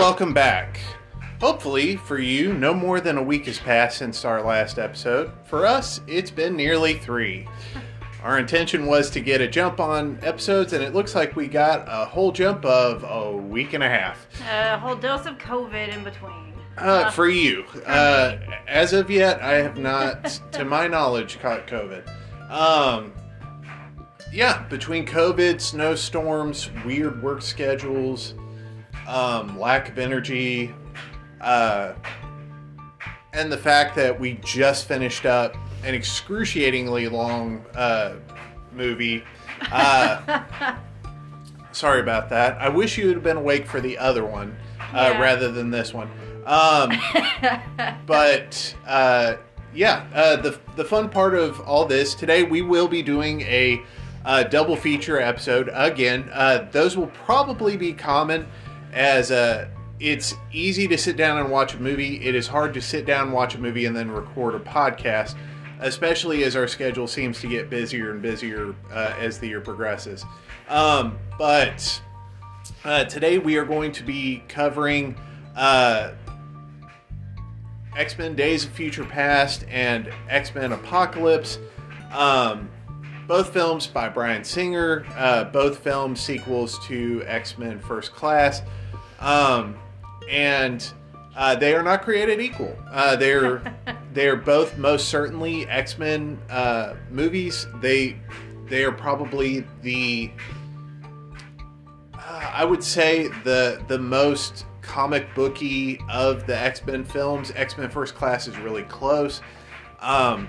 welcome back. Hopefully, for you, no more than a week has passed since our last episode. For us, it's been nearly three. Our intention was to get a jump on episodes, and it looks like we got a whole jump of a week and a half. A whole dose of COVID in between. Uh, for you. Uh, as of yet, I have not, to my knowledge, caught COVID. Um, yeah, between COVID, snowstorms, weird work schedules, um, lack of energy, uh, and the fact that we just finished up an excruciatingly long uh, movie. Uh, sorry about that. I wish you would have been awake for the other one uh, Yeah. rather than this one. Um, but uh, yeah, uh, the the fun part of all this today, we will be doing a uh, double feature episode again. Uh, those will probably be common, as uh, it's easy to sit down and watch a movie. It is hard to sit down, watch a movie, and then record a podcast, especially as our schedule seems to get busier and busier uh, as the year progresses. Um, but uh, today we are going to be covering. Uh, X Men Days of Future Past and X Men Apocalypse. Um, both films by Bryan Singer. Uh, both films sequels to X Men First Class. Um, and uh, they are not created equal. Uh, they're they're both most certainly X Men uh, movies. They they are probably the uh, I would say the the most comic booky of the X Men films. X Men First Class is really close, um,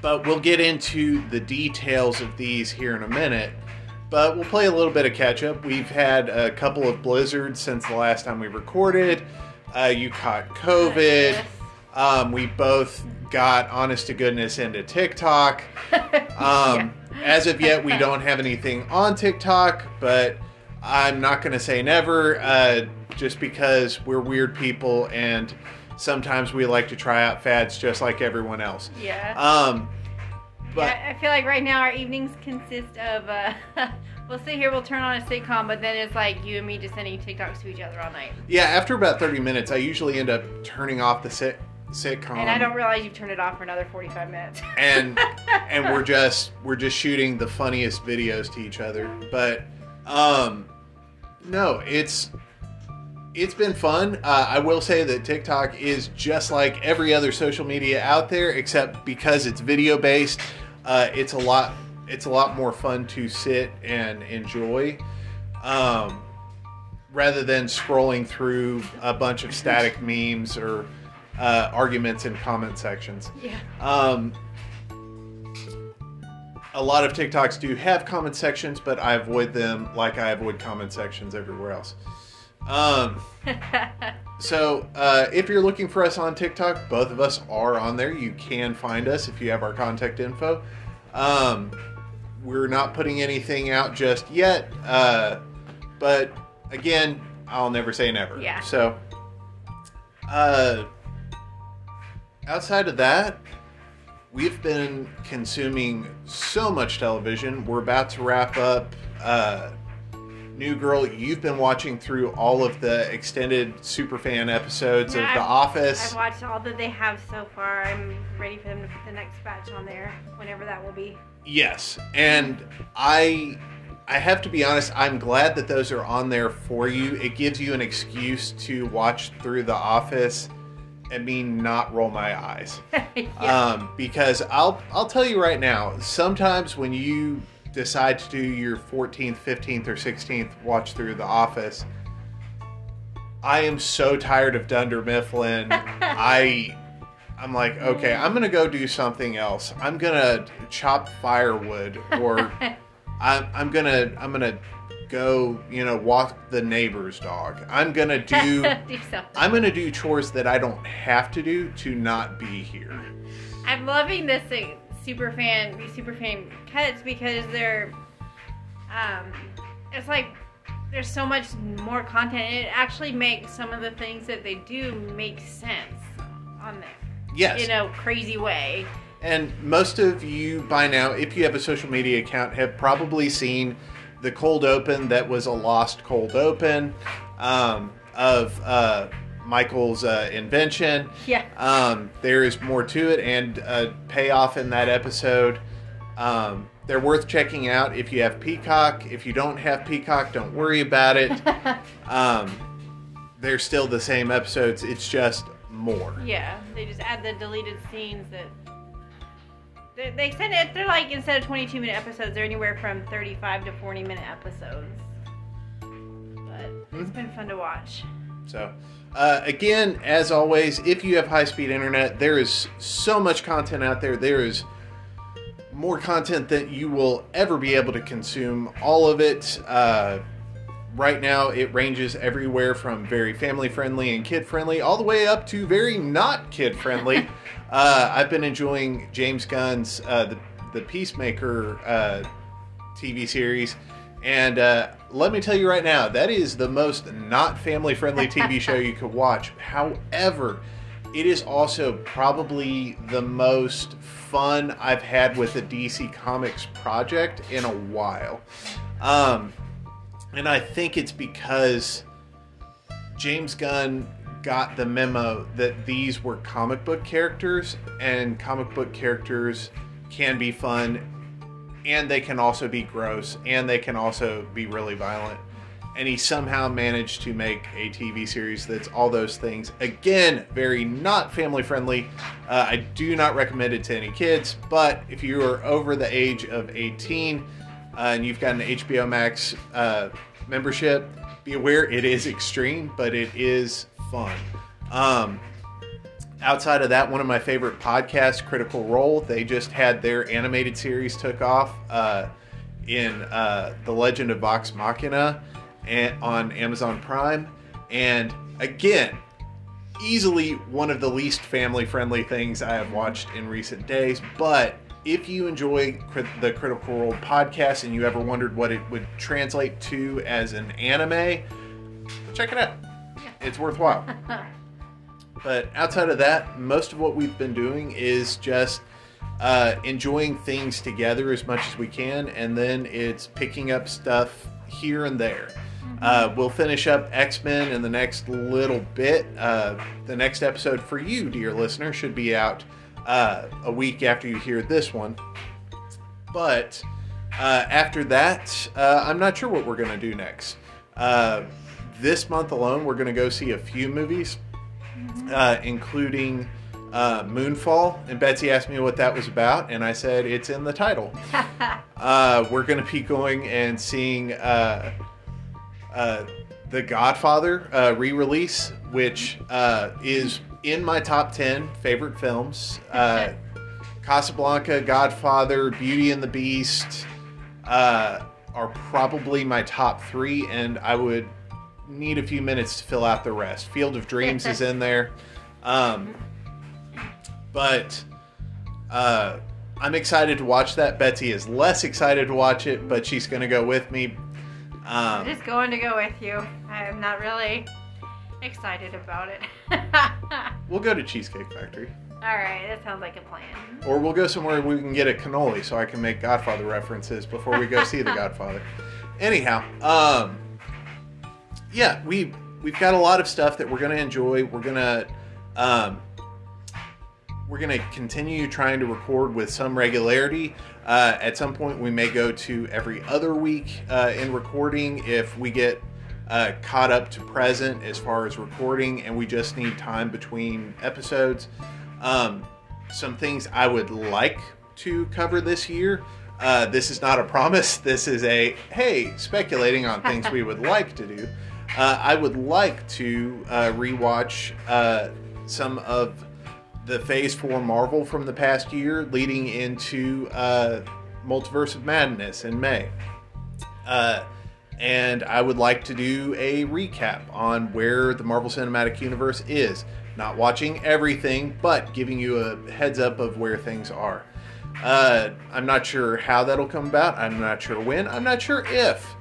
but we'll get into the details of these here in a minute. But we'll play a little bit of catch up. We've had a couple of blizzards since the last time we recorded. Uh, you caught COVID. Um, we both got honest to goodness into TikTok. Um, As of yet, we don't have anything on TikTok, but I'm not going to say never, uh, just because we're weird people and sometimes we like to try out fads just like everyone else. yeah. Um, but yeah, I feel like right now our evenings consist of uh, we'll sit here, we'll turn on a sitcom, but then it's like you and me just sending TikToks to each other all night. yeah, after about 30 minutes, I usually end up turning off the sit- sitcom. and I don't realize you've turned it off for another 45 minutes. and and we're just we're just shooting the funniest videos to each other but um no it's it's been fun uh, i will say that tiktok is just like every other social media out there except because it's video based uh, it's a lot it's a lot more fun to sit and enjoy um, rather than scrolling through a bunch of static memes or uh, arguments in comment sections yeah. um, a lot of TikToks do have comment sections, but I avoid them like I avoid comment sections everywhere else. Um, so uh, if you're looking for us on TikTok, both of us are on there. You can find us if you have our contact info. Um, we're not putting anything out just yet, uh, but again, I'll never say never. Yeah. So, uh, outside of that, we've been consuming so much television. We're about to wrap up uh, New Girl. You've been watching through all of the extended superfan episodes Yeah, of The I've- Office. I've watched all that they have so far. I'm ready for them to put the next batch on there, whenever that will be. Yes, and I I have to be honest, I'm glad that those are on there for you. It gives you an excuse to watch through The Office and me not roll my eyes. yeah. Um, because I'll I'll tell you right now, sometimes when you decide to do your 14th, 15th, or 16th watch through The Office, I am so tired of Dunder Mifflin. I I'm like, okay, I'm gonna go do something else. I'm gonna chop firewood, or I'm I'm gonna I'm gonna go, you know, walk the neighbor's dog. I'm gonna do. do. I'm gonna do chores that I don't have to do to not be here. I'm loving this uh, super fan, these super fan cuts because they're, um, it's like there's so much more content. It actually makes some of the things that they do make sense on there Yes. in a crazy way. And most of you by now, if you have a social media account, have probably seen the cold open that was a lost cold open um, of uh, Michael's uh, invention. Yeah. Um, there is more to it and a payoff in that episode. Um, they're worth checking out if you have Peacock. If you don't have Peacock, don't worry about it. um, they're still the same episodes, it's just more. Yeah, they just add the deleted scenes that They, they extend it. They're like instead of 22 minute episodes, they're anywhere from 35 to 40 minute episodes. But it's been fun to watch. So, uh, again, as always, if you have high speed internet, there is so much content out there. There is more content than you will ever be able to consume. All of it. Uh, right now, it ranges everywhere from very family friendly and kid friendly, all the way up to very not kid friendly. uh, I've been enjoying James Gunn's uh, the the Peacemaker uh, TV series. And uh, let me tell you right now, that is the most not family friendly TV show you could watch. However, it is also probably the most fun I've had with a DC Comics project in a while. Um, and I think it's because James Gunn got the memo that these were comic book characters, and comic book characters can be fun, and they can also be gross, and they can also be really violent. And he somehow managed to make a TV series that's all those things. Again, very not family friendly. Uh, I do not recommend it to any kids, but if you are over the age of 18 uh, and you've got an HBO Max uh, membership, be aware it is extreme, but it is fun. Um, outside of that, one of my favorite podcasts, Critical Role, they just had their animated series took off uh, in uh, The Legend of Vox Machina and, on Amazon Prime. And again, easily one of the least family friendly things I have watched in recent days. But if you enjoy the Critical Role podcast and you ever wondered what it would translate to as an anime, check it out. It's worthwhile. But outside of that, most of what we've been doing is just uh, enjoying things together as much as we can, and then it's picking up stuff here and there. Uh, we'll finish up X Men in the next little bit. Uh, the next episode for you, dear listener, should be out uh, a week after you hear this one. But uh, after that, uh, I'm not sure what we're going to do next. Uh, this month alone, we're going to go see a few movies, uh, including uh, Moonfall. And Betsy asked me what that was about, and I said it's in the title. uh, we're going to be going and seeing uh, uh, The Godfather uh, re release, which uh, is in my top 10 favorite films. Uh, Casablanca, Godfather, Beauty and the Beast uh, are probably my top three, and I would need a few minutes to fill out the rest. Field of Dreams is in there. Um, but uh, I'm excited to watch that. Betsy is less excited to watch it, but she's going to go with me. Um, I'm just going to go with you. I'm not really excited about it. we'll go to Cheesecake Factory. All right, that sounds like a plan. Or we'll go somewhere we can get a cannoli so I can make Godfather references before we go see the Godfather. Anyhow, um, yeah, we we've got a lot of stuff that we're gonna enjoy. We're gonna um, we're gonna continue trying to record with some regularity. Uh, at some point, we may go to every other week uh, in recording if we get uh, caught up to present as far as recording, and we just need time between episodes. Um, some things I would like to cover this year. Uh, this is not a promise. This is a hey, speculating on things we would like to do. Uh, I would like to uh, rewatch uh, some of the Phase 4 Marvel from the past year, leading into uh, Multiverse of Madness in May. Uh, and I would like to do a recap on where the Marvel Cinematic Universe is. Not watching everything, but giving you a heads up of where things are. Uh, I'm not sure how that'll come about. I'm not sure when. I'm not sure if.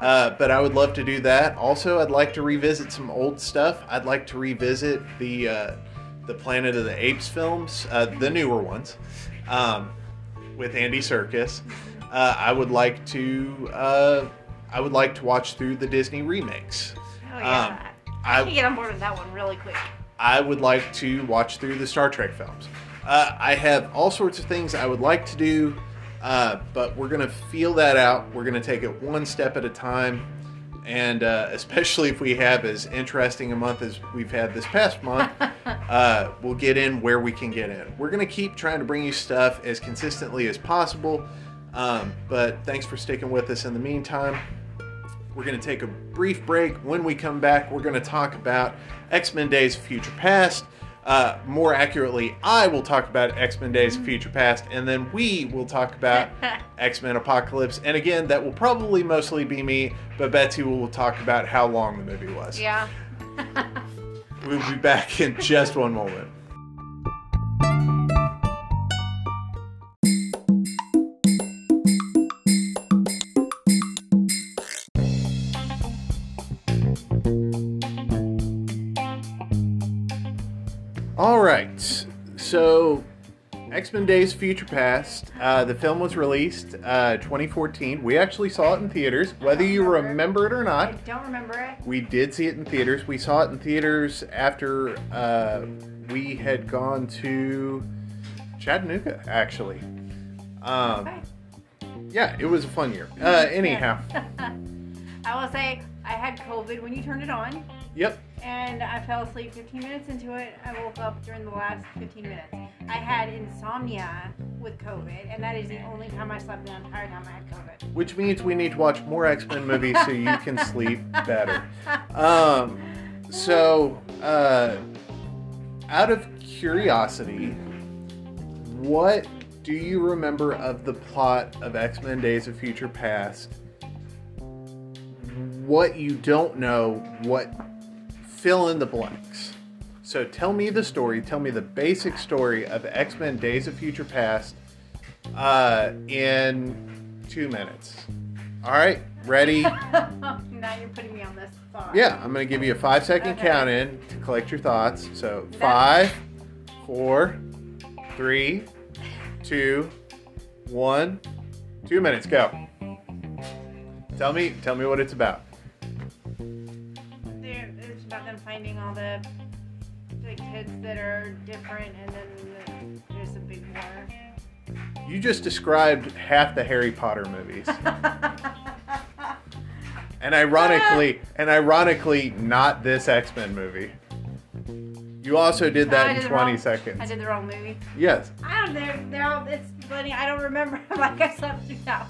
Uh, but I would love to do that. Also, I'd like to revisit some old stuff. I'd like to revisit the uh, the Planet of the Apes films, uh, the newer ones, um, with Andy Serkis. Uh, I would like to. Uh, I would like to watch through the Disney remakes. Oh yeah, Um, I I- can get on board with that one really quick. I would like to watch through the Star Trek films. Uh, I have all sorts of things I would like to do, uh, but we're going to feel that out. We're going to take it one step at a time. And uh, especially if we have as interesting a month as we've had this past month, uh, we'll get in where we can get in. We're going to keep trying to bring you stuff as consistently as possible. Um, but thanks for sticking with us in the meantime. We're going to take a brief break. When we come back, we're going to talk about X Men Days of Future Past. Uh, more accurately, I will talk about X Men Days of Future Past, and then we will talk about X Men Apocalypse. And again, that will probably mostly be me, but Betsy will talk about how long the movie was. Yeah. We'll be back in just one moment. X Men Days Future Past. Uh, the film was released uh, 2014. We actually saw it in theaters. Whether you remember. remember it or not, I don't remember it. we did see it in theaters. We saw it in theaters after uh, we had gone to Chattanooga, actually. Um, Okay. yeah, it was a fun year. Uh, anyhow, I will say I had COVID when you turned it on, yep. And I fell asleep 15 minutes into it. I woke up during the last 15 minutes. I had insomnia with COVID, and that is the only time I slept the entire time I had COVID. Which means we need to watch more X Men movies so you can sleep better. Um, so, uh, out of curiosity, what do you remember of the plot of X Men Days of Future Past? What you don't know, what fill in the blanks. So tell me the story, tell me the basic story of X Men Days of Future Past uh, in two minutes. All right, ready? now you're putting me on this spot. Yeah, I'm going to give you a five second Okay. count in to collect your thoughts. So That- five, four, three, two, one, two minutes. Go. Tell me, tell me what it's about. About them finding all the, the kids that are different, and then the, there's a big war. You just described half the Harry Potter movies, and ironically, and ironically, not this X Men movie. You also did that in did the 20 wrong- seconds. I did the wrong movie. Yes. I don't know. They're all, it's funny. I don't remember. like I slept through that.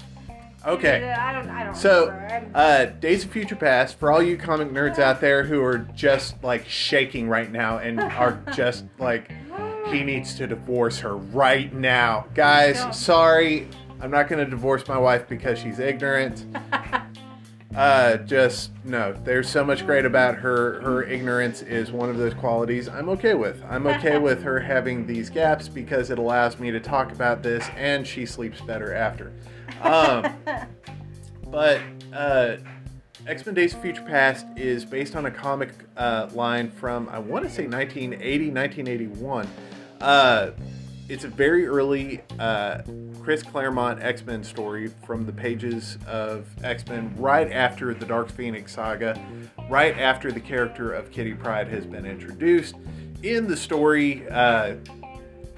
Okay. I don't. I don't. So, remember. Uh, Days of Future Past, for all you comic nerds out there who are just like shaking right now and are just like, he needs to divorce her right now. Guys, sorry. I'm not going to divorce my wife because she's ignorant. Uh, just no. There's so much great about her. Her ignorance is one of those qualities I'm okay with. I'm okay with her having these gaps because it allows me to talk about this, and she sleeps better after. Um, but uh, X Men Days of Future Past is based on a comic uh, line from, I want to say 1980, 1981. Uh, it's a very early uh, Chris Claremont X Men story from the pages of X Men right after the Dark Phoenix saga, right after the character of Kitty Pryde has been introduced. In the story, uh,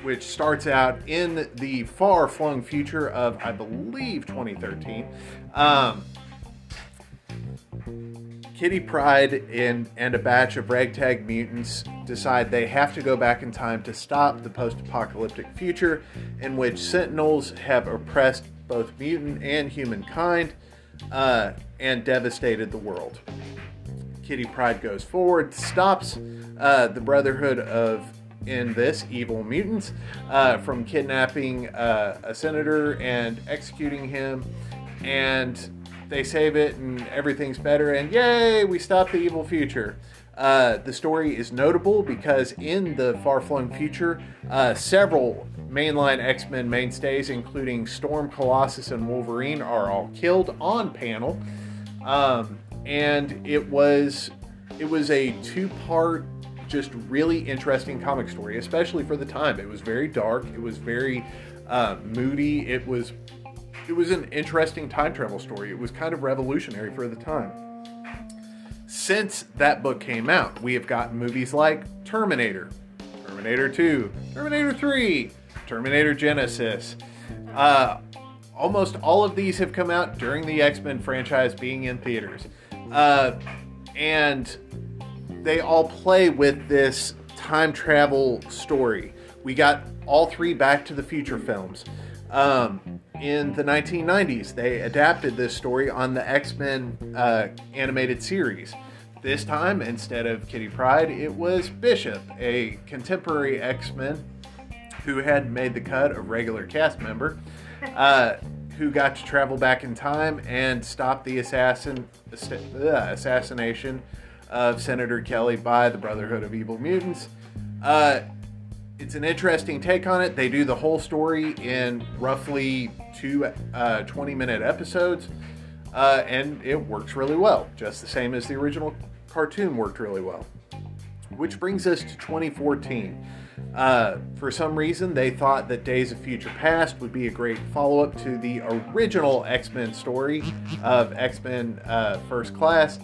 which starts out in the far flung future of, I believe, 2013. Um, Kitty Pryde and, and a batch of ragtag mutants decide they have to go back in time to stop the post apocalyptic future in which sentinels have oppressed both mutant and humankind uh, and devastated the world. Kitty Pryde goes forward, stops uh, the Brotherhood of, in this, evil mutants uh, from kidnapping uh, a senator and executing him. And they save it, and everything's better. And yay, we stop the evil future. Uh, the story is notable because in the far flung future, uh, several mainline X Men mainstays, including Storm, Colossus, and Wolverine, are all killed on panel um, and it was it was a two part just really interesting comic story especially for the time. It was very dark it was very uh, moody it was it was an interesting time travel story. It was kind of revolutionary for the time. Since that book came out we have gotten movies like terminator terminator 2 terminator 3 terminator Genisys. Uh, almost all of these have come out during the X Men franchise being in theaters. Uh, and they all play with this time travel story. We got all three Back to the Future films. Um, in the 1990s, they adapted this story on the X Men uh, animated series. This time, instead of Kitty Pryde, it was Bishop, a contemporary X Men who had made the cut, a regular cast member, uh, who got to travel back in time and stop the assassin, uh, assassination of Senator Kelly by the Brotherhood of Evil Mutants. Uh, it's an interesting take on it. They do the whole story in roughly two uh, 20 minute episodes, uh, and it works really well, just the same as the original cartoon worked really well. Which brings us to 2014. Uh, for some reason, they thought that Days of Future Past would be a great follow up to the original X Men story of X Men uh, First Class.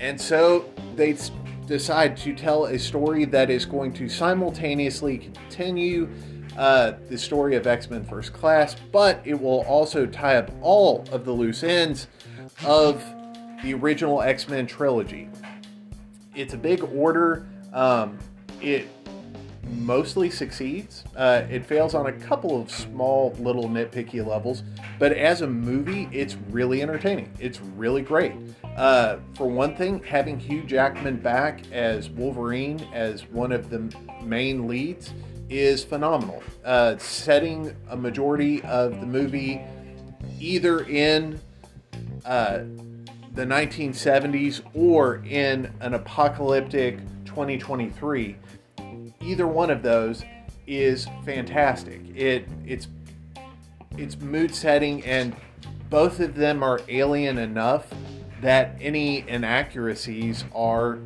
And so they decide to tell a story that is going to simultaneously continue uh, the story of X Men First Class, but it will also tie up all of the loose ends of the original X Men trilogy. It's a big order. Um, it mostly succeeds. Uh, it fails on a couple of small, little nitpicky levels, but as a movie, it's really entertaining. It's really great. Uh, for one thing, having Hugh Jackman back as Wolverine, as one of the main leads, is phenomenal. Uh, setting a majority of the movie either in uh, the 1970s or in an apocalyptic 2023 either one of those is fantastic. It it's it's mood setting and both of them are alien enough that any inaccuracies are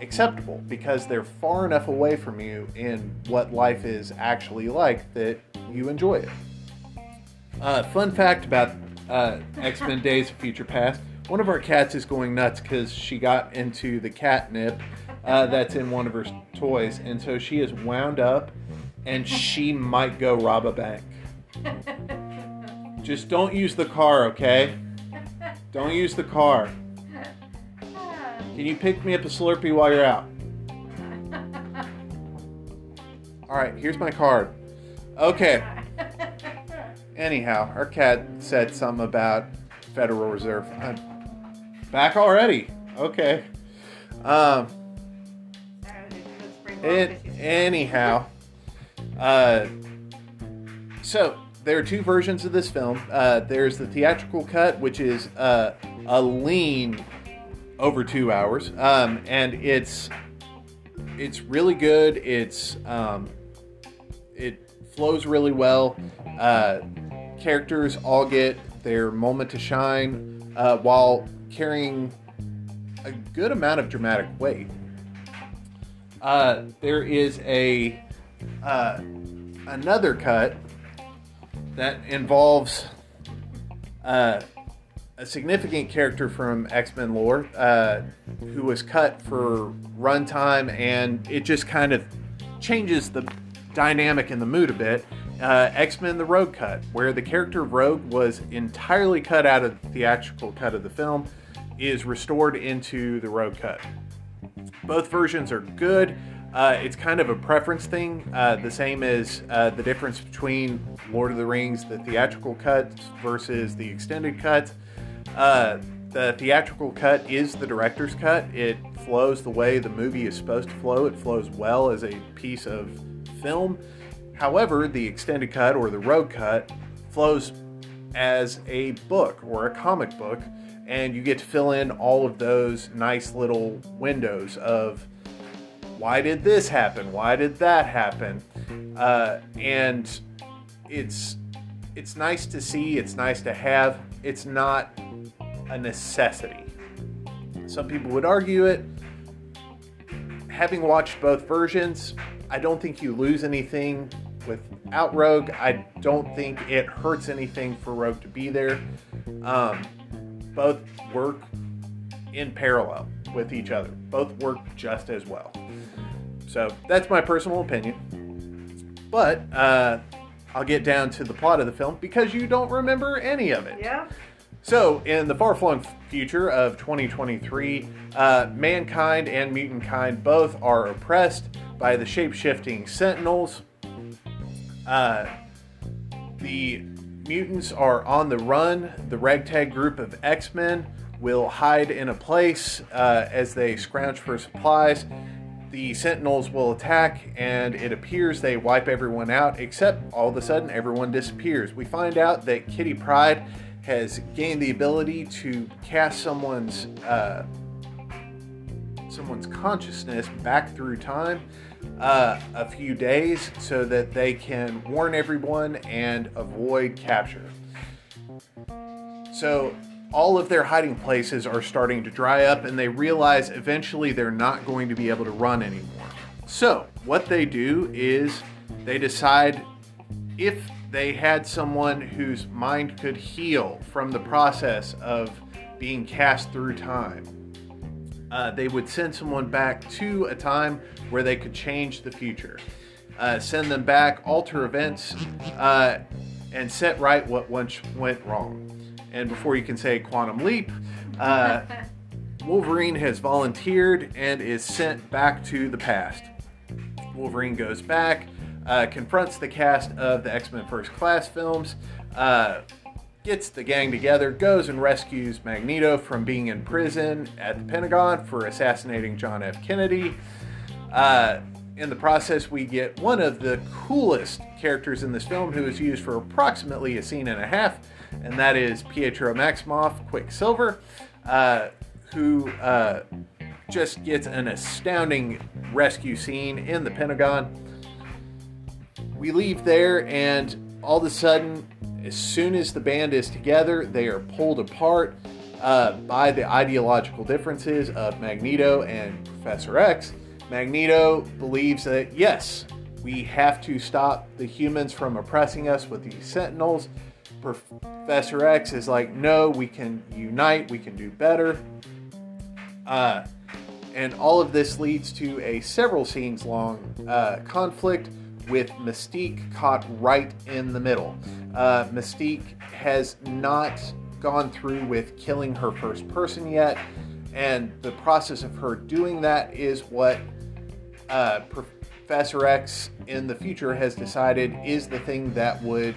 acceptable because they're far enough away from you in what life is actually like that you enjoy it. Uh, fun fact about uh, X Men Days of Future Past one of our cats is going nuts because she got into the catnip uh, that's in one of her toys, and so she is wound up, and she might go rob a bank. Just don't use the car, okay? Don't use the car. Can you pick me up a Slurpee while you're out? All right, here's my card. Okay. Anyhow, our cat said something about Federal Reserve. I'm back already. Okay. Um, it, anyhow, uh, so there are two versions of this film. Uh, there's the theatrical cut, which is uh, a lean over two hours, um, and it's it's really good. It's um, it flows really well. Uh, characters all get their moment to shine uh, while carrying a good amount of dramatic weight. Uh, there is a uh, another cut that involves uh, a significant character from X Men lore uh, who was cut for runtime, and it just kind of changes the dynamic and the mood a bit. Uh, X Men The Rogue Cut, where the character Rogue was entirely cut out of the theatrical cut of the film, is restored into the Rogue Cut. Both versions are good. Uh, it's kind of a preference thing, uh, the same as uh, the difference between Lord of the Rings, the theatrical cut versus the extended cut. Uh, the theatrical cut is the director's cut. It flows the way the movie is supposed to flow. It flows well as a piece of film. However, the extended cut or the Rogue cut flows as a book or a comic book and you get to fill in all of those nice little windows of why did this happen? Why did that happen? Uh, and it's it's nice to see it's nice to have. It's not a necessity. Some people would argue it. Having watched both versions i don't think you lose anything without rogue. I don't think it hurts anything for rogue to be there. Um, both work in parallel with each other. Both work just as well. So that's my personal opinion. But uh, I'll get down to the plot of the film because you don't remember any of it. Yeah. So, in the far flung future of 2023, uh, mankind and mutant kind both are oppressed by the shape shifting sentinels. Uh, the mutants are on the run. The ragtag group of X Men will hide in a place uh, as they scrounge for supplies. The Sentinels will attack, and it appears they wipe everyone out, except all of a sudden everyone disappears. We find out that Kitty Pryde has gained the ability to cast someone's uh, someone's consciousness back through time uh, a few days so that they can warn everyone and avoid capture. So all of their hiding places are starting to dry up and they realize eventually they're not going to be able to run anymore. So, what they do is they decide if they had someone whose mind could heal from the process of being cast through time, uh, they would send someone back to a time where they could change the future. Uh, send them back, alter events, uh, and set right what once went wrong. And before you can say quantum leap, uh, Wolverine has volunteered and is sent back to the past. Wolverine goes back, uh, confronts the cast of the X Men First Class films, uh, gets the gang together, goes and rescues Magneto from being in prison at the Pentagon for assassinating John F. Kennedy. Uh, in the process, we get one of the coolest characters in this film who is used for approximately a scene and a half, and that is Pietro Maximoff, Quicksilver, uh, who uh, just gets an astounding rescue scene in the Pentagon. We leave there, and all of a sudden, as soon as the band is together, they are pulled apart uh, by the ideological differences of Magneto and Professor X. Magneto believes that yes, we have to stop the humans from oppressing us with these sentinels. Professor X is like, no, we can unite, we can do better. Uh, and all of this leads to a several scenes long uh, conflict with Mystique caught right in the middle. Uh, Mystique has not gone through with killing her first person yet, and the process of her doing that is what uh, Professor X in the future has decided is the thing that would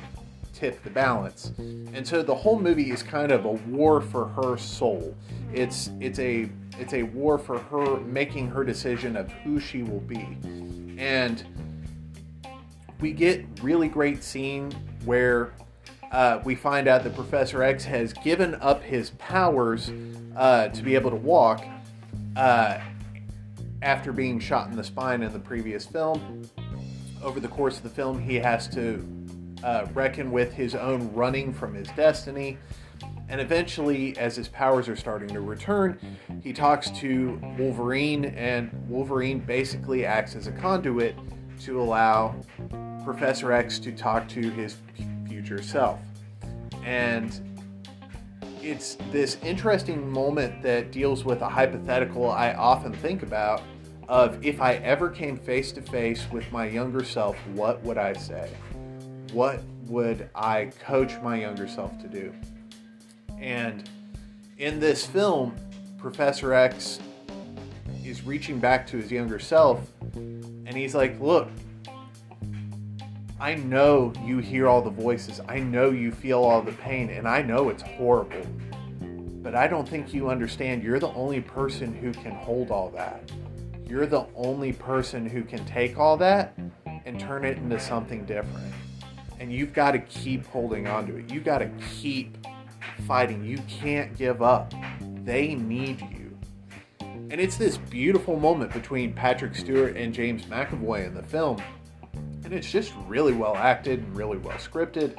tip the balance. And so the whole movie is kind of a war for her soul. It's it's a it's a war for her making her decision of who she will be. And we get really great scene where uh, we find out that Professor X has given up his powers uh, to be able to walk uh, after being shot in the spine in the previous film. Over the course of the film, he has to uh, reckon with his own running from his destiny. And eventually, as his powers are starting to return, he talks to Wolverine, and Wolverine basically acts as a conduit to allow Professor X to talk to his future self. And it's this interesting moment that deals with a hypothetical I often think about of if I ever came face to face with my younger self, what would I say? What would I coach my younger self to do? And in this film, Professor X is reaching back to his younger self and he's like, Look, I know you hear all the voices. I know you feel all the pain, and I know it's horrible. But I don't think you understand. You're the only person who can hold all that. You're the only person who can take all that and turn it into something different. And you've got to keep holding on to it. You've got to keep fighting. You can't give up. They need you. And it's this beautiful moment between Patrick Stewart and James McAvoy in the film. And it's just really well acted and really well scripted.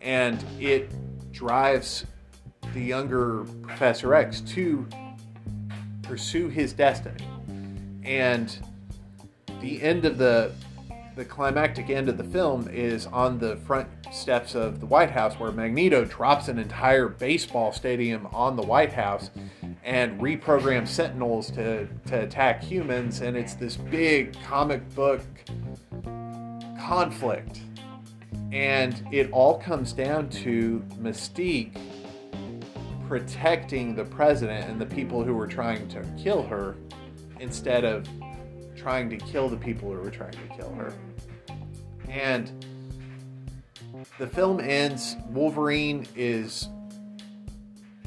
And it drives the younger professor x to pursue his destiny. And the end of the the climactic end of the film is on the front steps of the White House, where Magneto drops an entire baseball stadium on the White House and reprograms Sentinels to, to attack humans. And it's this big comic book conflict. And it all comes down to Mystique protecting the president and the people who were trying to kill her instead of trying to kill the people who were trying to kill her. And the film ends, Wolverine is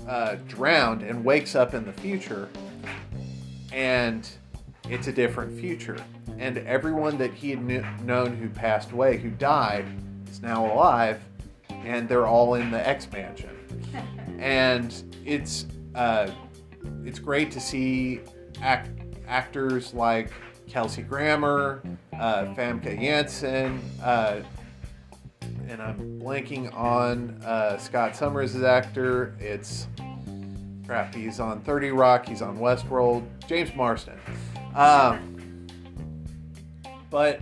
uh, drowned and wakes up in the future, and it's a different future. And everyone that he had kn- known who passed away, who died, is now alive, and they're all in the X Mansion. and it's uh, it's great to see act- actors like Kelsey Grammer, uh, Famke Janssen, uh, and I'm blanking on uh, Scott Summers' actor. It's crap. He's on 30 Rock. He's on Westworld. James Marsden. Um, but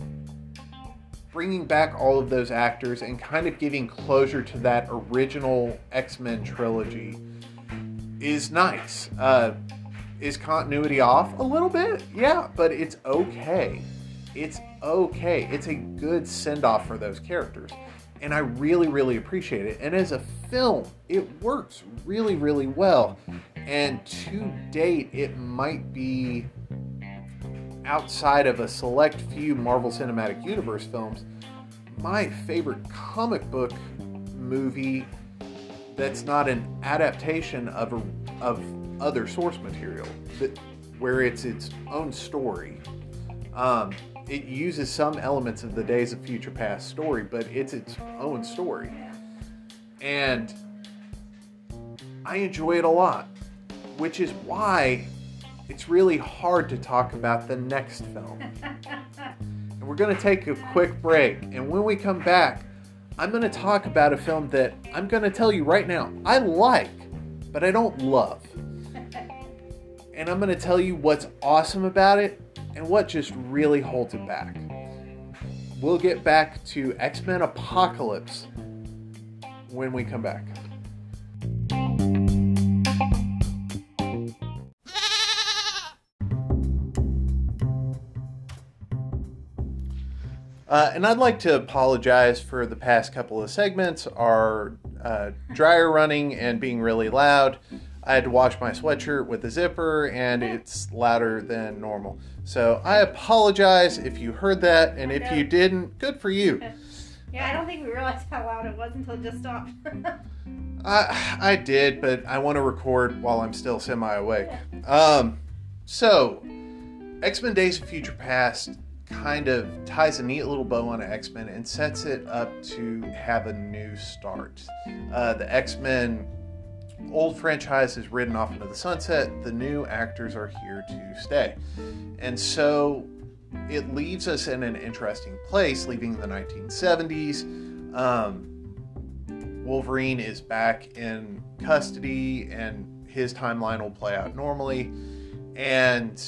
bringing back all of those actors and kind of giving closure to that original X Men trilogy is nice. Uh, is continuity off a little bit? Yeah, but it's okay. It's okay. It's a good send off for those characters. And I really, really appreciate it. And as a film, it works really, really well. And to date, it might be outside of a select few Marvel Cinematic Universe films, my favorite comic book movie that's not an adaptation of a, of other source material, that, where it's its own story. Um, it uses some elements of the Days of Future Past story, but it's its own story. And I enjoy it a lot, which is why it's really hard to talk about the next film. and we're going to take a quick break. And when we come back, I'm going to talk about a film that I'm going to tell you right now I like, but I don't love. And I'm going to tell you what's awesome about it and what just really holds it back. We'll get back to X Men Apocalypse when we come back. Uh, and I'd like to apologize for the past couple of segments, our uh, dryer running and being really loud. I had to wash my sweatshirt with the zipper, and it's louder than normal. So I apologize if you heard that, and if you didn't, good for you. Yeah, I don't think we realized how loud it was until it just stopped. I I did, but I want to record while I'm still semi awake. Um, so X Men: Days of Future Past kind of ties a neat little bow on X Men and sets it up to have a new start. Uh, the X Men old franchise is ridden off into the sunset. The new actors are here to stay, and so it leaves us in an interesting place, leaving the 1970s. Um, Wolverine is back in custody, and his timeline will play out normally. And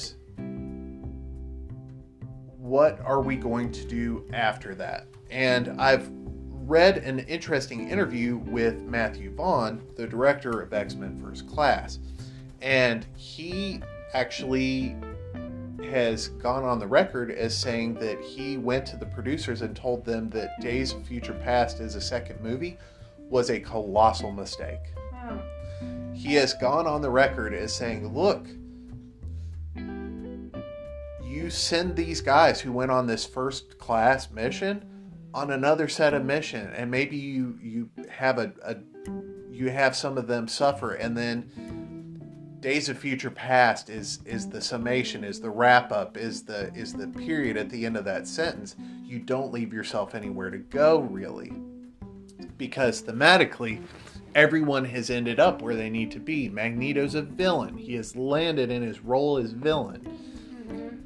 what are we going to do after that? And I've read an interesting interview with Matthew Vaughn, the director of X Men First Class. And he actually has gone on the record as saying that he went to the producers and told them that Days of Future Past as a second movie was a colossal mistake. Oh. He has gone on the record as saying, look, you send these guys who went on this first class mission on another set of mission and maybe you you have a, a you have some of them suffer and then days of future past is is the summation is the wrap up is the is the period at the end of that sentence. You don't leave yourself anywhere to go really because thematically everyone has ended up where they need to be. Magneto's a villain. He has landed in his role as villain. Mm-hmm.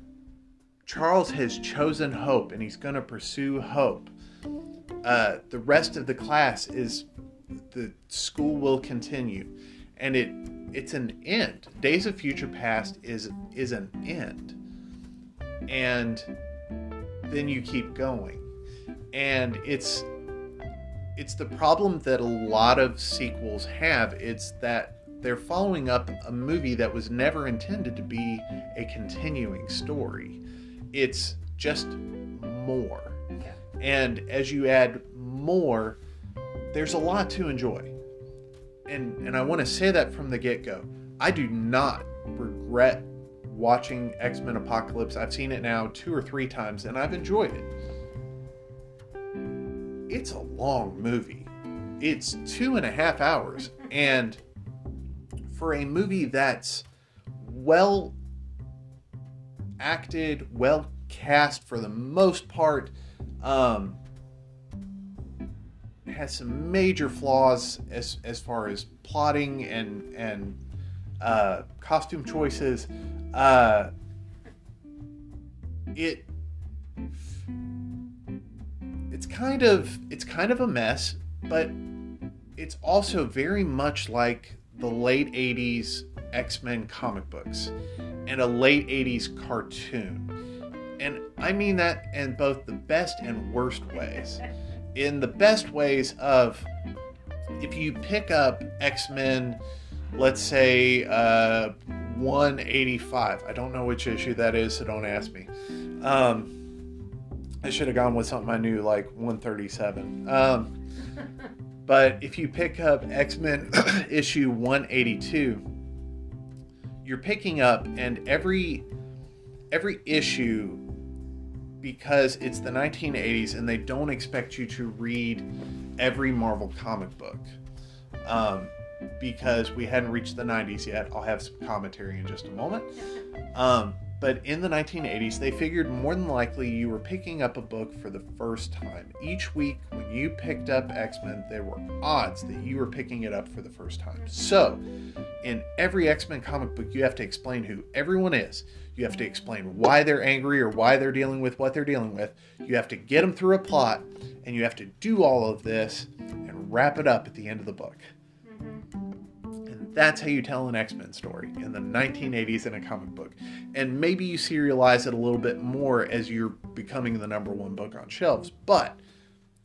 Charles has chosen hope and he's going to pursue hope. Uh, the rest of the class is the school will continue, and it it's an end. Days of Future Past is is an end, and then you keep going, and it's it's the problem that a lot of sequels have. It's that they're following up a movie that was never intended to be a continuing story it's just more. And as you add more, there's a lot to enjoy. and and I want to say that from the get go. I do not regret watching X Men Apocalypse. I've seen it now two or three times, and I've enjoyed it. It's a long movie. It's two and a half hours, and for a movie that's well acted, well cast for the most part, um, has some major flaws as as far as plotting and and uh, costume choices. Uh, it it's kind of it's kind of a mess, but it's also very much like the late 80s X-Men comic books and a late 80s cartoon. And I mean that in both the best and worst ways. In the best ways of if you pick up X-Men let's say uh, 185. I don't know which issue that is, so don't ask me. Um, I should have gone with something I knew, like 137. Um, but if you pick up X Men issue 182, you're picking up, and every every issue, because it's the 1980s, and they don't expect you to read every Marvel comic book. Um, because we hadn't reached the 90s yet. I'll have some commentary in just a moment. Um, but in the 1980s, they figured more than likely you were picking up a book for the first time. Each week, when you picked up X Men, there were odds that you were picking it up for the first time. So, in every X Men comic book, you have to explain who everyone is. You have to explain why they're angry or why they're dealing with what they're dealing with. You have to get them through a plot, and you have to do all of this and wrap it up at the end of the book. Mm-hmm. And that's how you tell an X Men story in the 1980s in a comic book. And maybe you serialize it a little bit more as you're becoming the number one book on shelves, but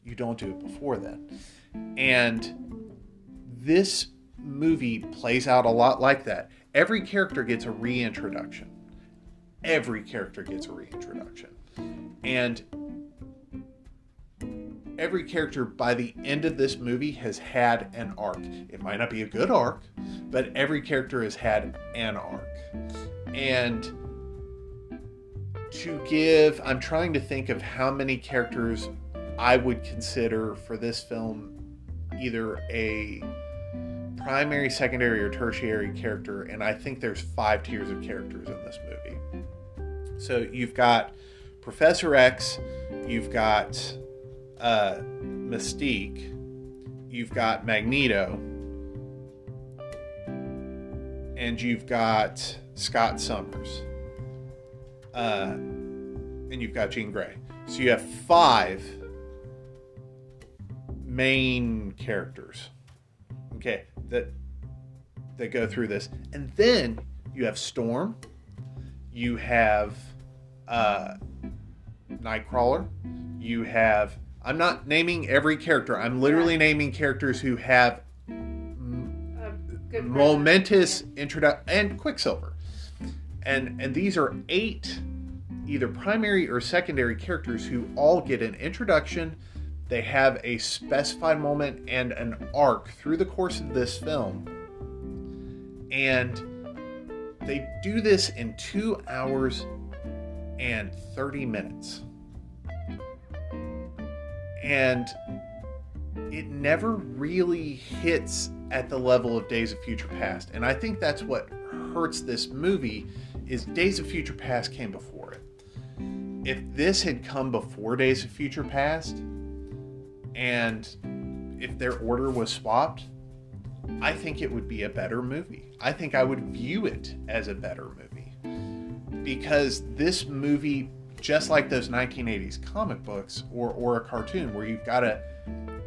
you don't do it before then. And this movie plays out a lot like that. Every character gets a reintroduction. Every character gets a reintroduction. And every character by the end of this movie has had an arc. It might not be a good arc, but every character has had an arc. And to give, I'm trying to think of how many characters I would consider for this film either a primary, secondary, or tertiary character, and I think there's five tiers of characters in this movie. So you've got Professor X, you've got uh, Mystique, you've got Magneto, and you've got Scott Summers, uh, and you've got Jean Grey. So you have five main characters, okay, that that go through this, and then you have Storm, you have uh, Nightcrawler, you have I'm not naming every character. I'm literally yeah. naming characters who have momentous introduction and Quicksilver. And and these are eight either primary or secondary characters who all get an introduction. They have a specified moment and an arc through the course of this film. And they do this in two hours and 30 minutes and it never really hits at the level of Days of Future Past. And I think that's what hurts this movie is Days of Future Past came before it. If this had come before Days of Future Past and if their order was swapped, I think it would be a better movie. I think I would view it as a better movie. Because this movie just like those 1980s comic books or, or a cartoon where you've got to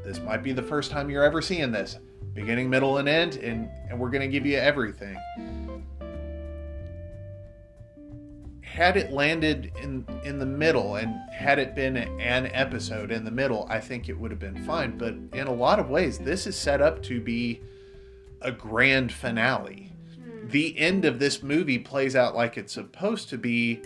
this might be the first time you're ever seeing this beginning middle and end and and we're going to give you everything had it landed in in the middle and had it been an episode in the middle i think it would have been fine but in a lot of ways this is set up to be a grand finale the end of this movie plays out like it's supposed to be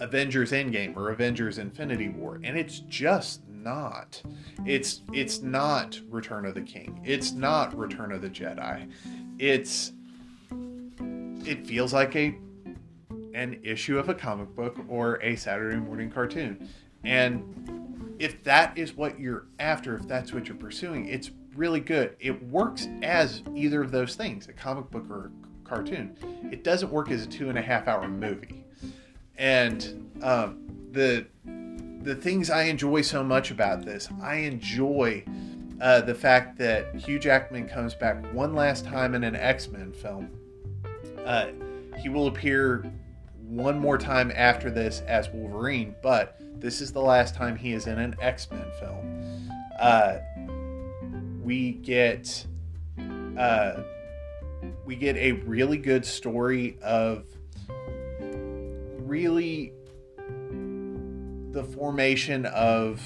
Avengers Endgame or Avengers Infinity War, and it's just not. It's it's not Return of the King. It's not Return of the Jedi. It's it feels like a an issue of a comic book or a Saturday morning cartoon. And if that is what you're after, if that's what you're pursuing, it's really good. It works as either of those things, a comic book or a cartoon. It doesn't work as a two and a half hour movie. And um, the the things I enjoy so much about this, I enjoy uh, the fact that Hugh Jackman comes back one last time in an X Men film. Uh, he will appear one more time after this as Wolverine, but this is the last time he is in an X Men film. Uh, we get uh, we get a really good story of really the formation of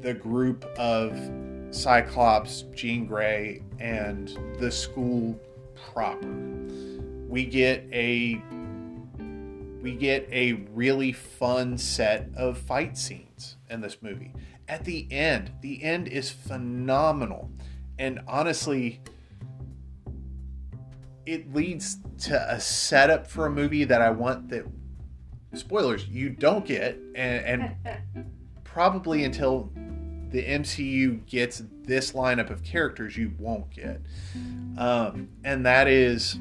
the group of Cyclops, Jean Grey, and the school proper. We get a we get a really fun set of fight scenes in this movie. At the end, the end is phenomenal. And honestly, it leads to a setup for a movie that I want that spoilers you don't get and, and probably until the MCU gets this lineup of characters you won't get. Um, and that is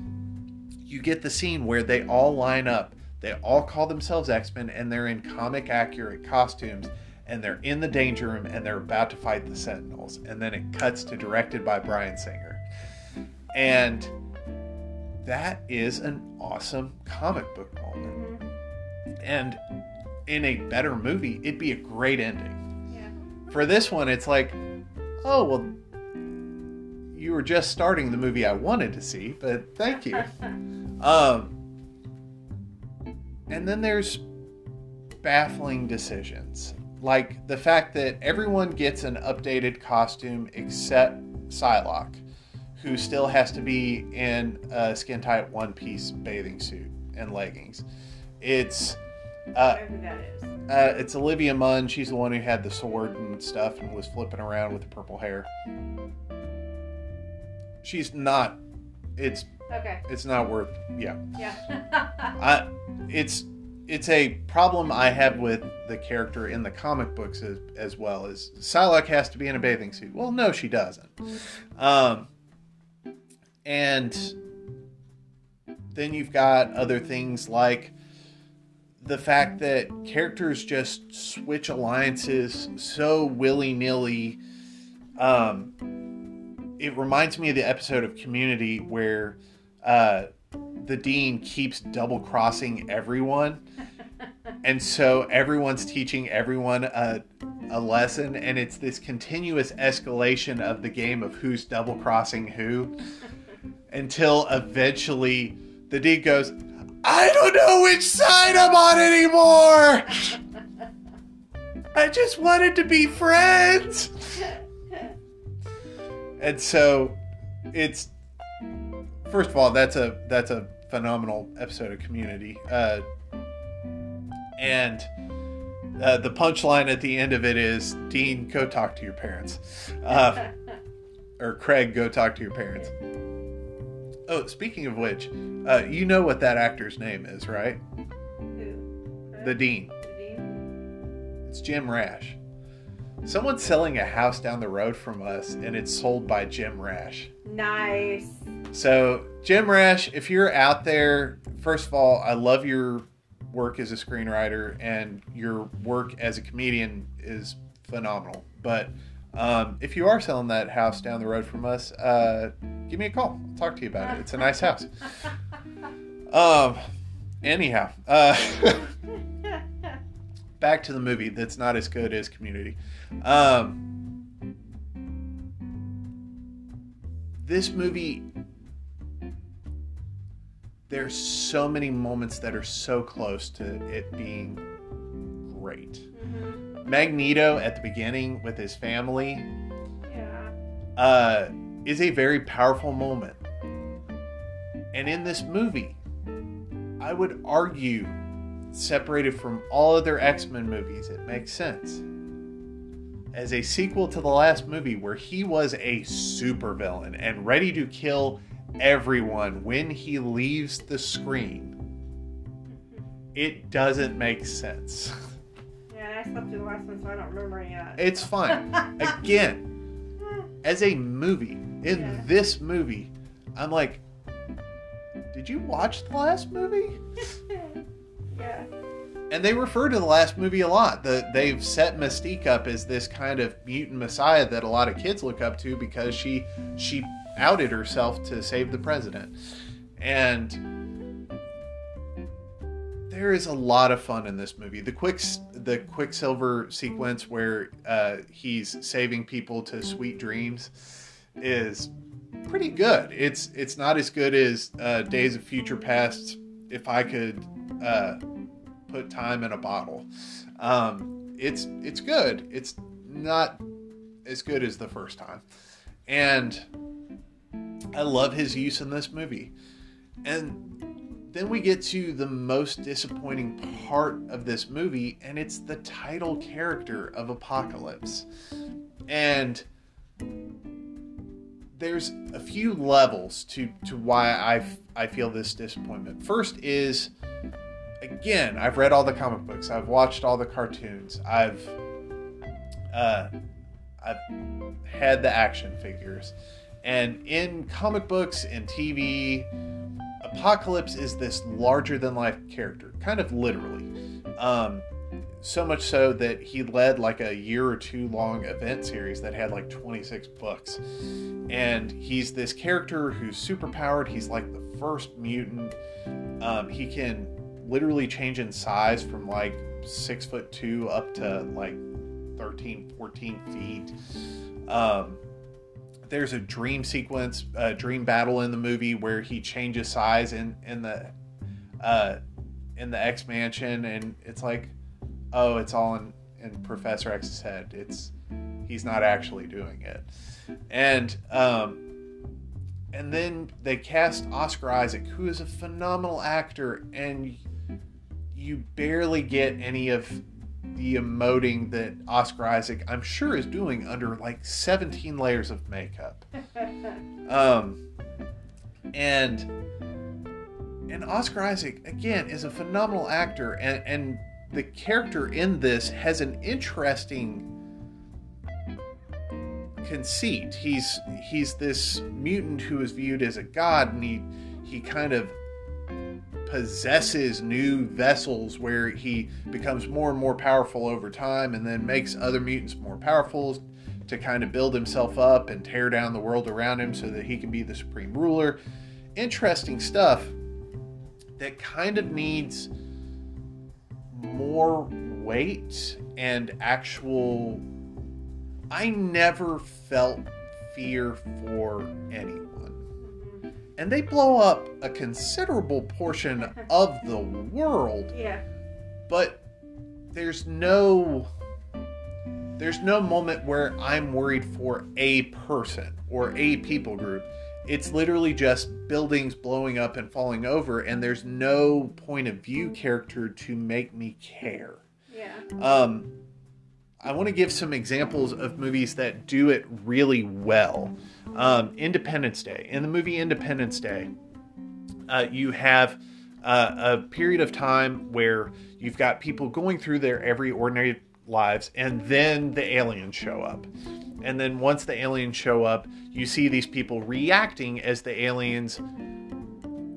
you get the scene where they all line up they all call themselves X Men and they're in comic accurate costumes and they're in the danger room and they're about to fight the Sentinels. And then it cuts to directed by Bryan Singer. And that is an awesome comic book moment. And in a better movie, it'd be a great ending. Yeah. For this one, it's like, oh, well, you were just starting the movie I wanted to see, but thank you. Um, and then there's baffling decisions, like the fact that everyone gets an updated costume except Psylocke, who still has to be in a skin tight one piece bathing suit and leggings. It's uh, I know who that is. uh, it's Olivia Munn. She's the one who had the sword and stuff and was flipping around with the purple hair. She's not. It's Okay. it's not worth. Yeah. Yeah. I, it's it's a problem I have with the character in the comic books as, as well. Is Psylocke has to be in a bathing suit? Well, no, she doesn't. Um, and then you've got other things like the fact that characters just switch alliances so willy nilly. Um, it reminds me of the episode of Community where uh, the dean keeps double crossing everyone, and so everyone's teaching everyone a, a lesson, and it's this continuous escalation of the game of who's double crossing who until eventually the dean goes, I don't know which side I'm on anymore. I just wanted to be friends. And so it's first of all that's a that's a phenomenal episode of Community. Uh, and uh, the punchline at the end of it is Dean, go talk to your parents. Uh, or Craig, go talk to your parents. Oh, speaking of which, uh, you know what that actor's name is, right? Who? The Dean. The Dean? It's Jim Rash. Someone's selling a house down the road from us, and it's sold by Jim Rash. Nice. So, Jim Rash, if you're out there, first of all, I love your work as a screenwriter, and your work as a comedian is phenomenal. But um, if you are selling that house down the road from us, uh, give me a call. I'll talk to you about it. It's a nice house. Um, anyhow, uh, back to the movie that's not as good as Community. Um, this movie there's so many moments that are so close to it being great. Mhm. Magneto at the beginning with his family Yeah. uh, is a very powerful moment. And in this movie, I would argue, separated from all other X Men movies, it makes sense. as a sequel to the last movie where he was a supervillain and ready to kill everyone when he leaves the screen. It doesn't make sense. Yeah, I slept through the last one, so I don't remember any of that. It's fine. Again, as a movie, in Yeah. this movie, I'm like, did you watch the last movie? yeah. And they refer to the last movie a lot. The, they've set Mystique up as this kind of mutant messiah that a lot of kids look up to because she she outed herself to save the president. And there is a lot of fun in this movie. The quick the Quicksilver sequence where uh, he's saving people to sweet dreams is pretty good. It's it's not as good as uh, Days of Future Past. If I could uh, put time in a bottle, um, it's it's good. It's not as good as the first time, and I love his use in this movie. And then we get to the most disappointing part of this movie, and it's the title character of Apocalypse. And there's a few levels to, to why I, I feel this disappointment. First is, again, I've read all the comic books, I've watched all the cartoons, I've uh, I've had the action figures, and in comic books and TV, Apocalypse is this larger than life character, kind of literally. Um, so much so that he led like a year or two long event series that had like 26 books. And he's this character who's super powered. He's like the first mutant. Um, he can literally change in size from like six foot two up to like 13, 14 feet. Um, there's a dream sequence, a dream battle in the movie where he changes size in in the uh, in the X Mansion, and it's like, oh, it's all in in Professor X's head. It's he's not actually doing it, and um, and then they cast Oscar Isaac, who is a phenomenal actor, and you barely get any of the emoting that Oscar Isaac, I'm sure, is doing under like 17 layers of makeup. Um, and and Oscar Isaac again is a phenomenal actor, and and the character in this has an interesting conceit. He's he's this mutant who is viewed as a god, and he he kind of possesses new vessels where he becomes more and more powerful over time and then makes other mutants more powerful to kind of build himself up and tear down the world around him so that he can be the supreme ruler. Interesting stuff that kind of needs more weight and actual. I never felt fear for anyone and they blow up a considerable portion of the world Yeah. but there's no there's no moment where i'm worried for a person or a people group it's literally just buildings blowing up and falling over and there's no point of view character to make me care Yeah. um, I want to give some examples of movies that do it really well. Um, Independence Day. In the movie Independence Day, uh, you have uh, a period of time where you've got people going through their every ordinary lives, and then the aliens show up. And then once the aliens show up, you see these people reacting as the aliens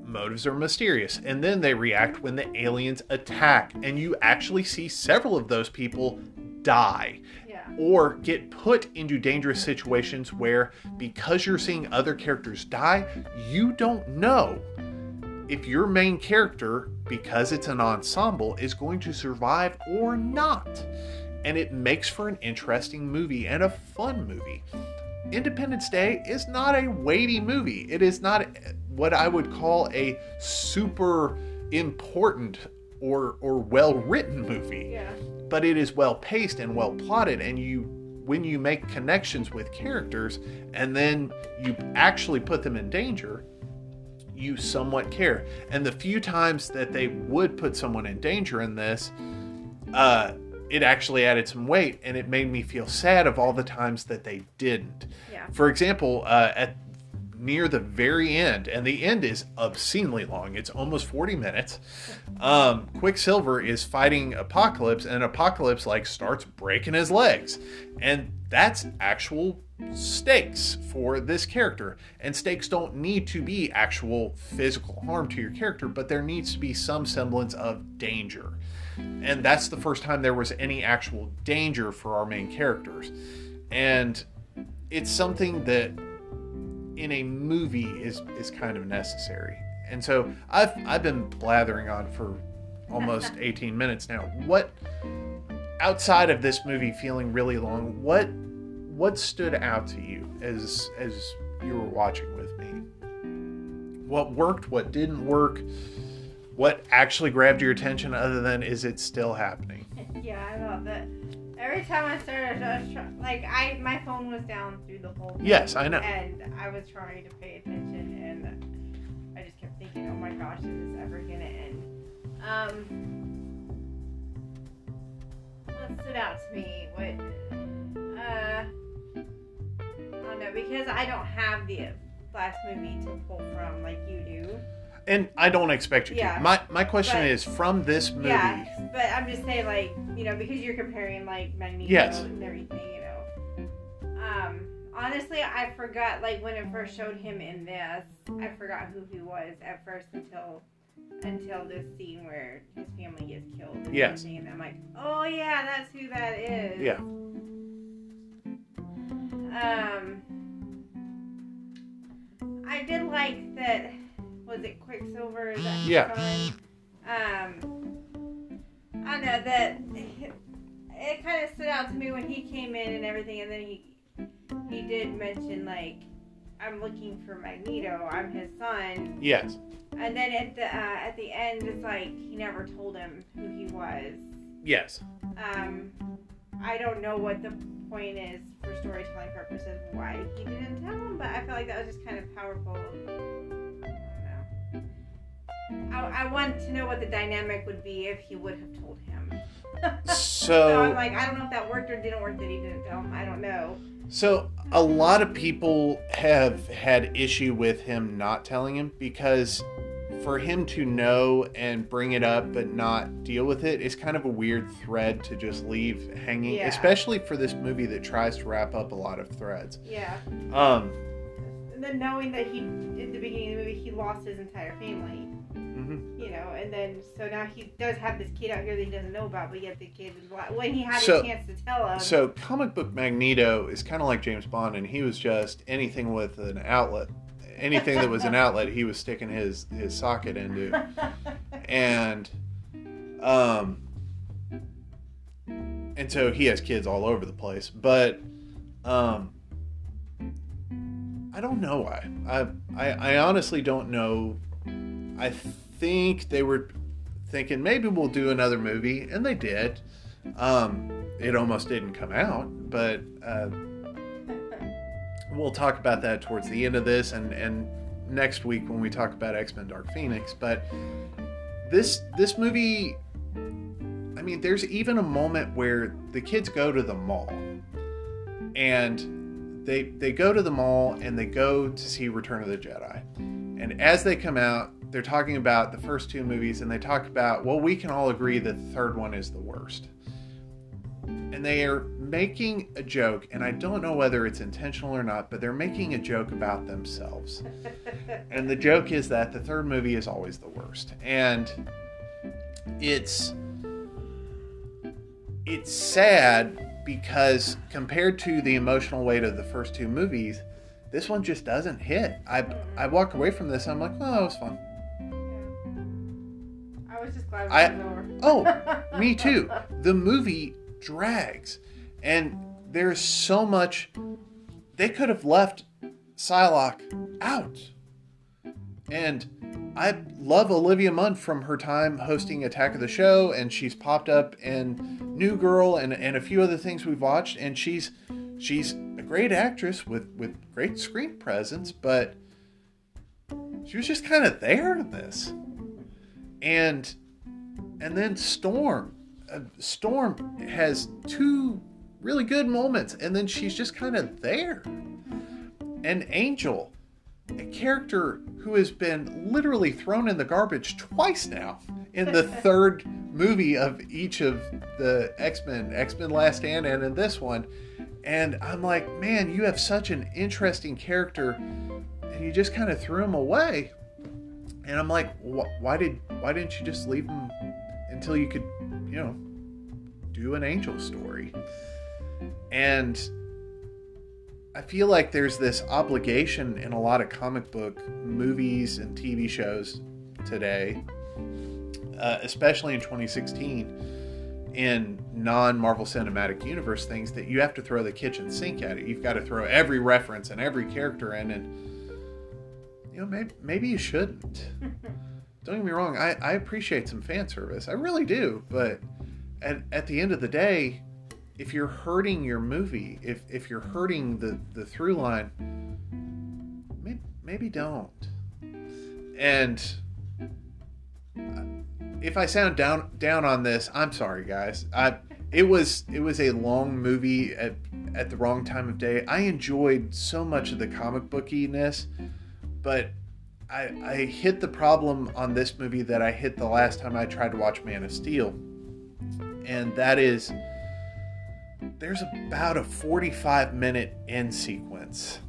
motives are mysterious. And then they react when the aliens attack. And you actually see several of those people die Yeah. or get put into dangerous situations where, because you're seeing other characters die, you don't know if your main character, because it's an ensemble, is going to survive or not. And it makes for an interesting movie and a fun movie. Independence Day is not a weighty movie. It is not what I would call a super important or or well written movie Yeah. but it is well paced and well plotted and you when you make connections with characters and then you actually put them in danger you somewhat care and the few times that they would put someone in danger in this uh it actually added some weight and it made me feel sad of all the times that they didn't. Yeah. For example, uh, at near the very end, and the end is obscenely long. It's almost 40 minutes. Um, Quicksilver is fighting Apocalypse, and Apocalypse like starts breaking his legs, and that's actual stakes for this character. And stakes don't need to be actual physical harm to your character, but there needs to be some semblance of danger. And that's the first time there was any actual danger for our main characters. And it's something that in a movie is is kind of necessary. And so I've I've been blathering on for almost 18 minutes now. What outside of this movie feeling really long, what what stood out to you as as you were watching with me? What worked, what didn't work? What actually grabbed your attention other than is it still happening? Yeah, I thought that. Every time I started, I was try- like, I my phone was down through the whole. Thing, Yes, I know. And I was trying to pay attention, and I just kept thinking, "Oh my gosh, is this ever gonna end?" Um, what stood out to me? What? Uh, I don't know because I don't have the last movie to pull from like you do. And I don't expect you Yeah. to. My my question But- is from this movie. Yeah, but I'm just saying, like, you know, because you're comparing like Magneto Yes. and everything, you know. Um, honestly, I forgot like when it first showed him in this, I forgot who he was at first until until this scene where his family gets killed. And Yes. and I'm like, oh yeah, that's who that is. Yeah. Um, I did like that. Was it Quicksilver? That Yeah. Um, I know that it, it kind of stood out to me when he came in and everything, and then he he did mention like, "I'm looking for Magneto. I'm his son." Yes. And then at the uh, at the end, it's like he never told him who he was. Yes. Um, I don't know what the point is for storytelling purposes why he didn't tell him, but I felt like that was just kind of powerful. I don't know. I, I want to know what the dynamic would be if he would have told him. so I'm like, I don't know if that worked or didn't work that he didn't tell him. I don't know. so a lot of people have had issue with him not telling him because for him to know and bring it up but not deal with it is kind of a weird thread to just leave hanging, Yeah. especially for this movie that tries to wrap up a lot of threads. Yeah. Um, And then knowing that he, in the beginning of the movie, he lost his entire family. Mhm. you know, and then so now he does have this kid out here that he doesn't know about, but yet the kid is when he had So- a chance to tell him. So comic book Magneto is kind of like James Bond, and he was just anything with an outlet. Anything that was an outlet, he was sticking his his socket into. and um and so he has kids all over the place but um i don't know why i i, I honestly don't know i think they were thinking maybe we'll do another movie and they did. Um it almost didn't come out but uh we'll talk about that towards the end of this and and next week when we talk about X-Men Dark Phoenix but this this movie I mean there's even a moment where the kids go to the mall and they they go to the mall and they go to see Return of the Jedi. And as they come out they're talking about the first two movies and they talk about well we can all agree that the third one is the worst. And they are making a joke and i don't know whether it's intentional or not but they're making a joke about themselves. And the joke is that the third movie is always the worst. And it's it's sad because compared to the emotional weight of the first two movies this one just doesn't hit. I i walk away from this i'm like oh it was fun I was just glad it I- Oh, me too. The movie drags, and there's so much. They could have left Psylocke out. And I love Olivia Munn from her time hosting Attack of the Show, and she's popped up in New Girl and, and a few other things we've watched, and she's she's a great actress with, with great screen presence, but she was just kind of there in this. And and then Storm. uh, Storm has two really good moments, and then she's just kind of there. And Angel, a character who has been literally thrown in the garbage twice now in the third movie of each of the X Men, X Men Last Stand, and in this one. And I'm like, man, you have such an interesting character, and you just kind of threw him away. And I'm like, why did why didn't you just leave him until you could, you know, do an angel story? And I feel like there's this obligation in a lot of comic book movies and TV shows today, uh, especially in 2016, in non Marvel Cinematic Universe things that you have to throw the kitchen sink at it. You've got to throw every reference and every character in, and you know maybe maybe you shouldn't. Don't get me wrong, I, I appreciate some fan service, I really do, but at at the end of the day, if you're hurting your movie, if if you're hurting the the through line, maybe, maybe don't. And uh, if I sound down down on this, I'm sorry, guys. I it was it was a long movie at at the wrong time of day. I enjoyed so much of the comic bookiness, but I, I hit the problem on this movie that I hit the last time I tried to watch Man of Steel, and that is there's about a 45 minute end sequence.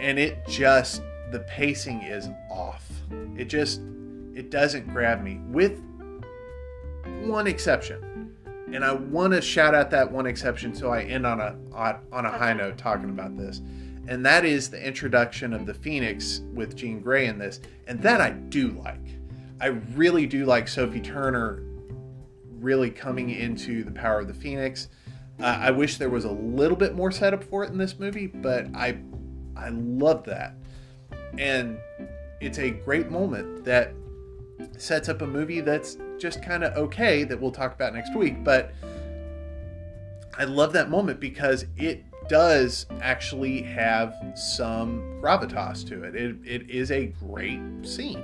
And it just the pacing is off. It just it doesn't grab me. With one exception. And i want to shout out that one exception so i end on a on a high note talking about this and that is the introduction of the phoenix with jean grey in this. And that i do like. I really do like sophie turner really coming into the power of the phoenix. Uh, I wish there was a little bit more setup for it in this movie, but I I love that. And it's a great moment that sets up a movie that's just kind of okay that we'll talk about next week, but I love that moment because it does actually have some gravitas to it. It, it is a great scene.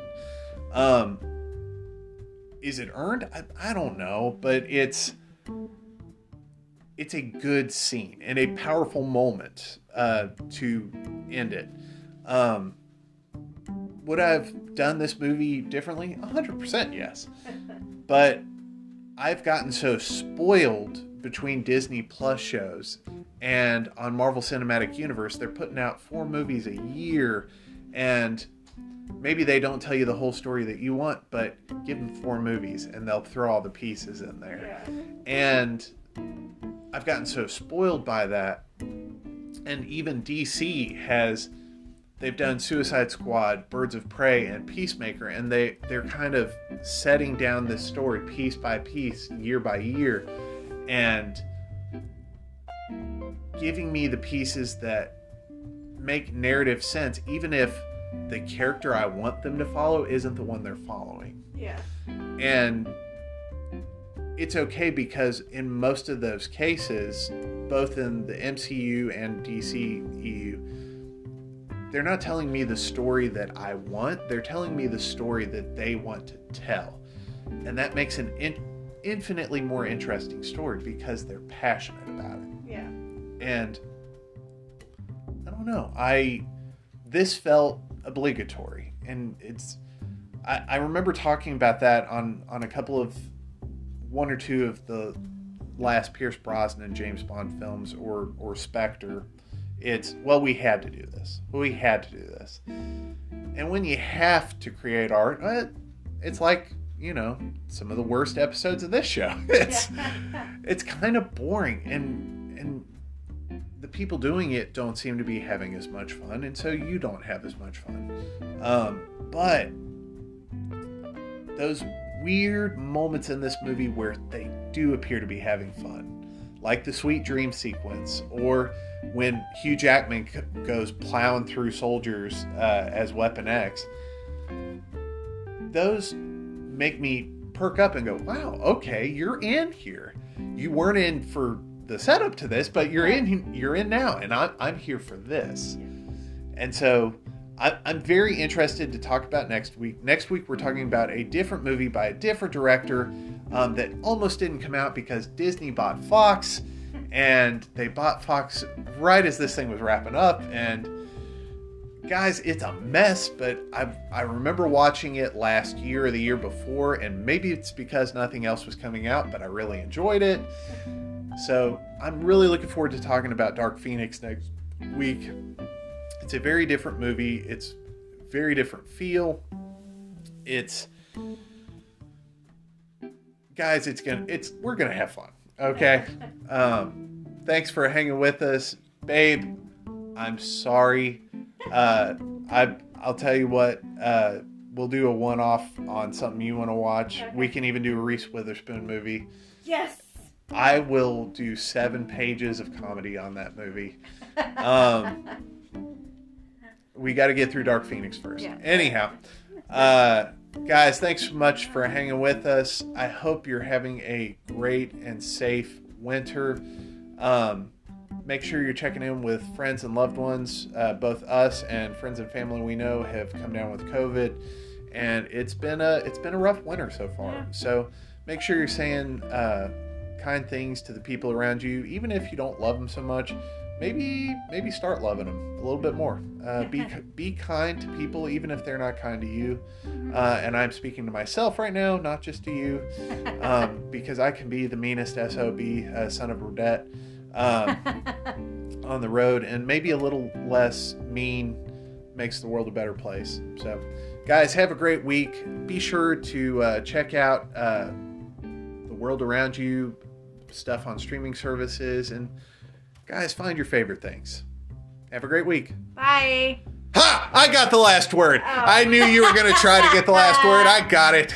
Um, is it earned? I, I don't know, but it's it's a good scene and a powerful moment uh, to end it. Um, would I have done this movie differently? 100% yes. But I've gotten so spoiled between Disney Plus shows and on Marvel Cinematic Universe, they're putting out four movies a year and maybe they don't tell you the whole story that you want, but give them four movies and they'll throw all the pieces in there. Yeah. And I've gotten so spoiled by that. And even DC has they've done Suicide Squad, Birds of Prey, and Peacemaker, and they they're kind of setting down this story piece by piece, year by year, and giving me the pieces that make narrative sense, even if the character I want them to follow isn't the one they're following. Yeah. And it's okay because in most of those cases, both in the MCU and DCEU, they're not telling me the story that I want. They're telling me the story that they want to tell. And that makes an in- infinitely more interesting story because they're passionate about it. And I don't know. I this felt obligatory and it's I, I remember talking about that on on a couple of one or two of the last Pierce Brosnan James Bond films or or Spectre, it's well we had to do this. We had to do this. And when you have to create art, uh, it's like you know some of the worst episodes of this show. It's it's kind of boring and and the people doing it don't seem to be having as much fun, and so you don't have as much fun. Um, but those weird moments in this movie where they do appear to be having fun, like the sweet dream sequence, or when Hugh Jackman c- goes plowing through soldiers uh, as Weapon X. Those make me perk up and go, "Wow, okay, you're in here. You weren't in for the setup to this, but you're in. You're in now, and I'm I'm here for this." And so I'm very interested to talk about next week. Next week, we're talking about a different movie by a different director. um, that almost didn't come out because Disney bought Fox, and they bought Fox right as this thing was wrapping up. And guys, it's a mess. But I I remember watching it last year or the year before, and maybe it's because nothing else was coming out, but I really enjoyed it. So I'm really looking forward to talking about Dark Phoenix next week. It's a very different movie. It's very different feel. It's guys, it's gonna it's we're gonna have fun. Okay. Um, thanks for hanging with us, babe. I'm sorry. Uh, I I'll tell you what. Uh, we'll do a one off on something you want to watch. Okay. We can even do a Reese Witherspoon movie. Yes. I will do seven pages of comedy on that movie. Um, we got to get through Dark Phoenix first. Yeah. Anyhow, uh, guys, thanks so much for hanging with us. I hope you're having a great and safe winter. Um, make sure you're checking in with friends and loved ones. Uh, both us and friends and family we know have come down with COVID, and it's been a it's been a rough winter so far. Yeah. So make sure you're saying uh, kind things to the people around you, even if you don't love them so much. Maybe maybe start loving them a little bit more. Uh, be be kind to people, even if they're not kind to you. Uh, and I'm speaking to myself right now, not just to you, um, because I can be the meanest sob, uh, son of Rodette, um, on the road, and maybe a little less mean makes the world a better place. So, guys, have a great week. Be sure to uh, check out uh, world around you, stuff on streaming services, and guys, find your favorite things. Have a great week. Bye. Ha! I got the last word. Oh. I knew you were going to try to get the last word. I got it.